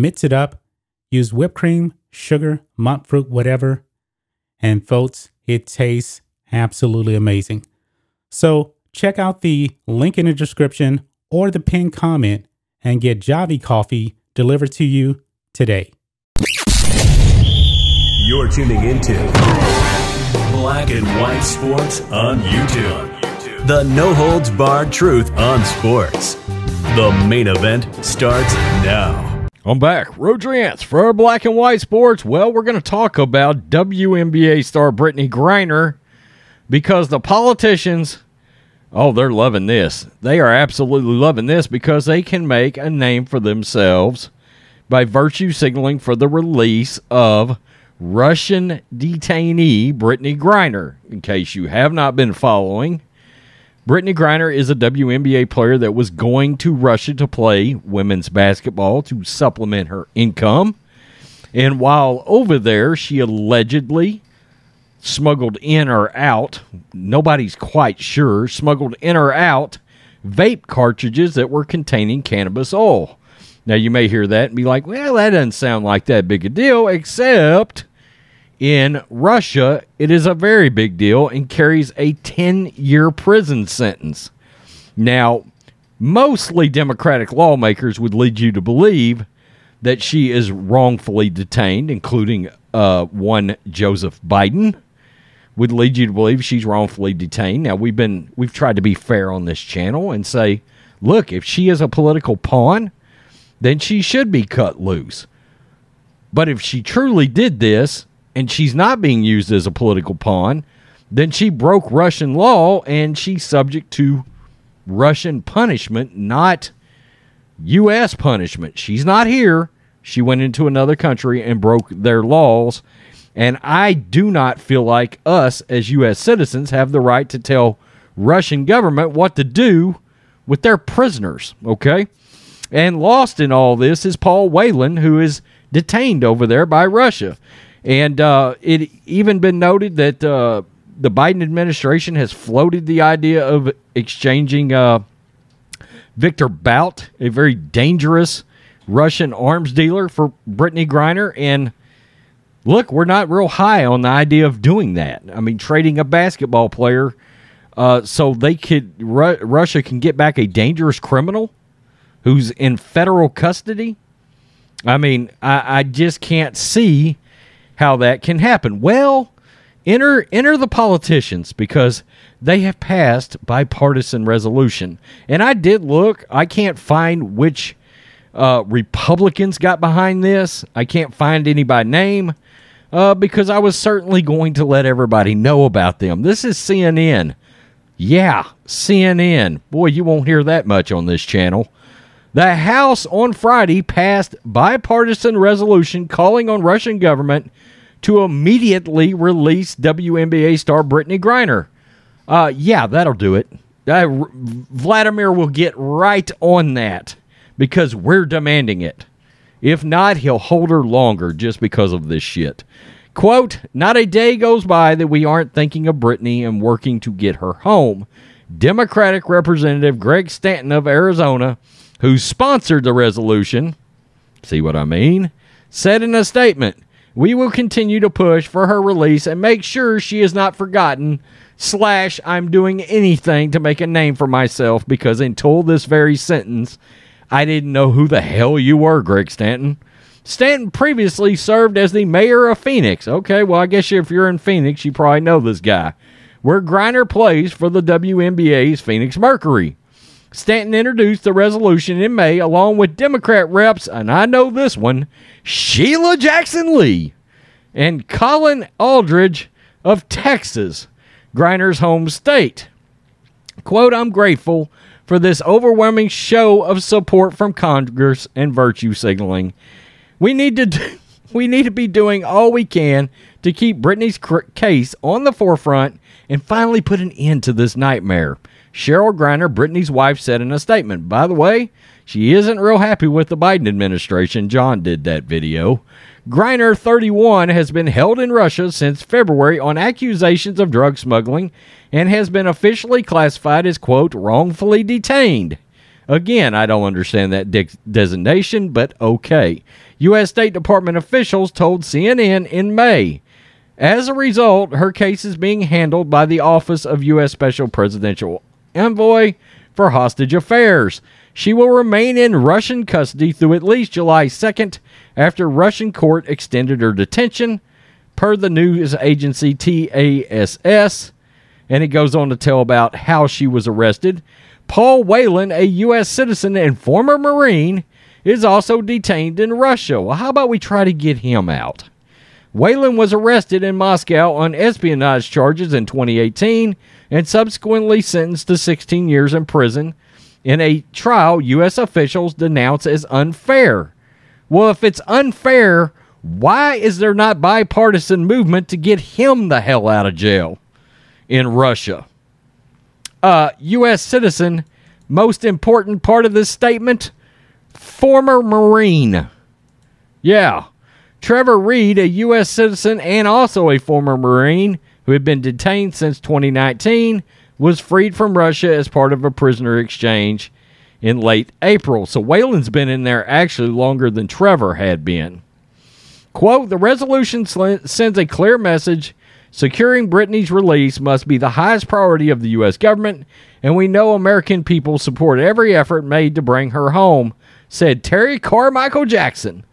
mix it up, use whipped cream, sugar, monk fruit, whatever. And folks, it tastes absolutely amazing. So check out the link in the description or the pinned comment and get Javy coffee delivered to you today. You're tuning into Black and White Sports on YouTube. The no holds barred truth on sports. The main event starts now. I'm back. Rodrance for Black and White Sports. Well, we're going to talk about WNBA star Brittney Griner because the politicians, oh, they're loving this. They are absolutely loving this because they can make a name for themselves by virtue signaling for the release of Russian detainee Brittney Griner. In case you have not been following, Brittney Griner is a WNBA player that was going to Russia to play women's basketball to supplement her income. And while over there, she allegedly smuggled in or out, nobody's quite sure, smuggled in or out vape cartridges that were containing cannabis oil. Now, you may hear that and be like, well, that doesn't sound like that big a deal, except in Russia, it is a very big deal and carries a 10 year prison sentence. Now, mostly Democratic lawmakers would lead you to believe that she is wrongfully detained, including uh, one Joseph Biden, would lead you to believe she's wrongfully detained. Now we've been we've tried to be fair on this channel and say, look, if she is a political pawn, then she should be cut loose. But if she truly did this, and she's not being used as a political pawn, then she broke Russian law and she's subject to Russian punishment, not U.S. punishment. She's not here. She went into another country and broke their laws. And I do not feel like us as U.S. citizens have the right to tell Russian government what to do with their prisoners, okay? And lost in all this is Paul Whelan, who is detained over there by Russia. And uh, it even been noted that uh, the Biden administration has floated the idea of exchanging uh, Victor Bout, a very dangerous Russian arms dealer, for Brittney Griner. And look, we're not real high on the idea of doing that. I mean, trading a basketball player uh, so they could Ru- Russia can get back a dangerous criminal who's in federal custody. I mean, I, I just can't see how that can happen. Well, enter enter the politicians because they have passed bipartisan resolution. And I did look. I can't find which uh, Republicans got behind this. I can't find any by name uh, because I was certainly going to let everybody know about them. This is CNN. Yeah, CNN. Boy, you won't hear that much on this channel. The House on Friday passed bipartisan resolution calling on Russian government to immediately release WNBA star Brittney Griner. Uh, yeah, that'll do it. Uh, Vladimir will get right on that because we're demanding it. If not, he'll hold her longer just because of this shit. Quote, not a day goes by that we aren't thinking of Brittney and working to get her home. Democratic Representative Greg Stanton of Arizona, who sponsored the resolution, see what I mean, said in a statement, we will continue to push for her release and make sure she is not forgotten. Slash, I'm doing anything to make a name for myself because until this very sentence, I didn't know who the hell you were, Greg Stanton. Stanton previously served as the mayor of Phoenix. Okay, well, I guess if you're in Phoenix, you probably know this guy. Where Griner plays for the WNBA's Phoenix Mercury. Stanton introduced the resolution in May along with Democrat reps, and I know this one, Sheila Jackson Lee and Colin Allred of Texas, Griner's home state. Quote, I'm grateful for this overwhelming show of support from Congress and virtue signaling. We need to do, we need to be doing all we can to keep Brittney's case on the forefront and finally put an end to this nightmare. Cherelle Griner, Brittney's wife, said in a statement. By the way, she isn't real happy with the Biden administration. John did that video. Griner, 31, has been held in Russia since February on accusations of drug smuggling and has been officially classified as, quote, wrongfully detained. Again, I don't understand that de- designation, but okay. U.S. State Department officials told CNN in May. As a result, her case is being handled by the Office of U.S. Special Presidential Envoy for Hostage Affairs. She will remain in Russian custody through at least July 2nd after Russian court extended her detention, per the news agency TASS. And it goes on to tell about how she was arrested. Paul Whelan, a U.S. citizen and former Marine, is also detained in Russia. Well, how about we try to get him out? Whelan was arrested in Moscow on espionage charges in 2018 and subsequently sentenced to 16 years in prison in a trial U.S. officials denounce as unfair. Well, if it's unfair, why is there not bipartisan movement to get him the hell out of jail in Russia? Uh, U.S. citizen, most important part of this statement former Marine. Yeah. Trevor Reed, a U.S. citizen and also a former Marine who had been detained since 2019, was freed from Russia as part of a prisoner exchange in late April. So Whelan's been in there actually longer than Trevor had been. Quote The resolution sends a clear message securing Brittney's release must be the highest priority of the U.S. government, and we know American people support every effort made to bring her home, said Terri Carmichael Jackson,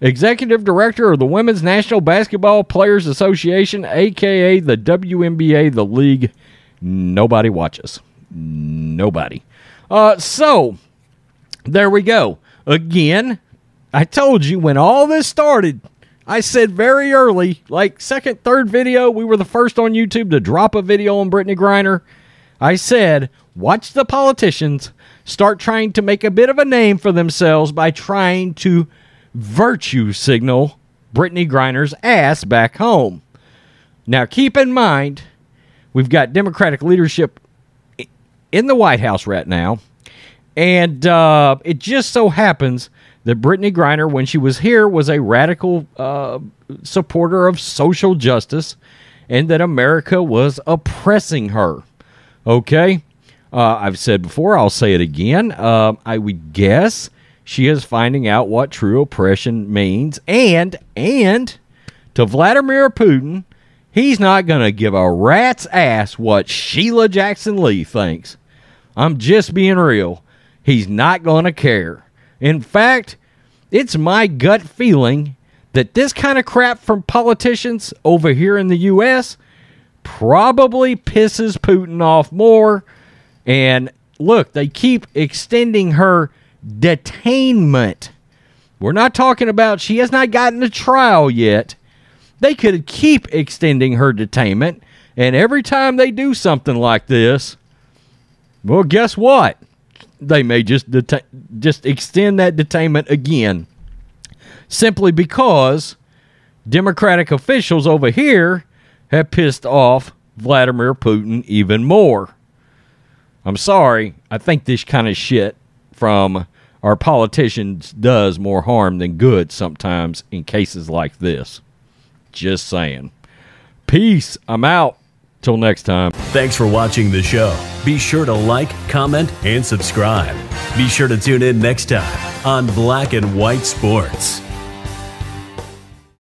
Executive Director of the Women's National Basketball Players Association, aka the WNBA, the league nobody watches. Nobody. Uh, so, there we go. Again, I told you when all this started, I said very early, like second, third video, we were the first on YouTube to drop a video on Brittney Griner. I said, watch the politicians start trying to make a bit of a name for themselves by trying to virtue signal Brittney Griner's ass back home. Now, keep in mind, we've got Democratic leadership in the White House right now. And uh, it just so happens that Brittney Griner, when she was here, was a radical uh, supporter of social justice and that America was oppressing her. Okay? Uh, I've said before, I'll say it again. Uh, I would guess she is finding out what true oppression means. And, and to Vladimir Putin, he's not going to give a rat's ass what Sheila Jackson Lee thinks. I'm just being real. He's not going to care. In fact, it's my gut feeling that this kind of crap from politicians over here in the U.S. probably pisses Putin off more. And look, they keep extending her detainment. We're not talking about she has not gotten a trial yet. They could keep extending her detainment. And every time they do something like this, well, guess what? They may just deta- just extend that detainment again, simply because Democratic officials over here have pissed off Vladimir Putin even more. I'm sorry. I think this kind of shit from our politicians does more harm than good sometimes in cases like this. Just saying. Peace. I'm out. Till next time. Thanks for watching the show. Be sure to like, comment, and subscribe. Be sure to tune in next time on Black and White Sports.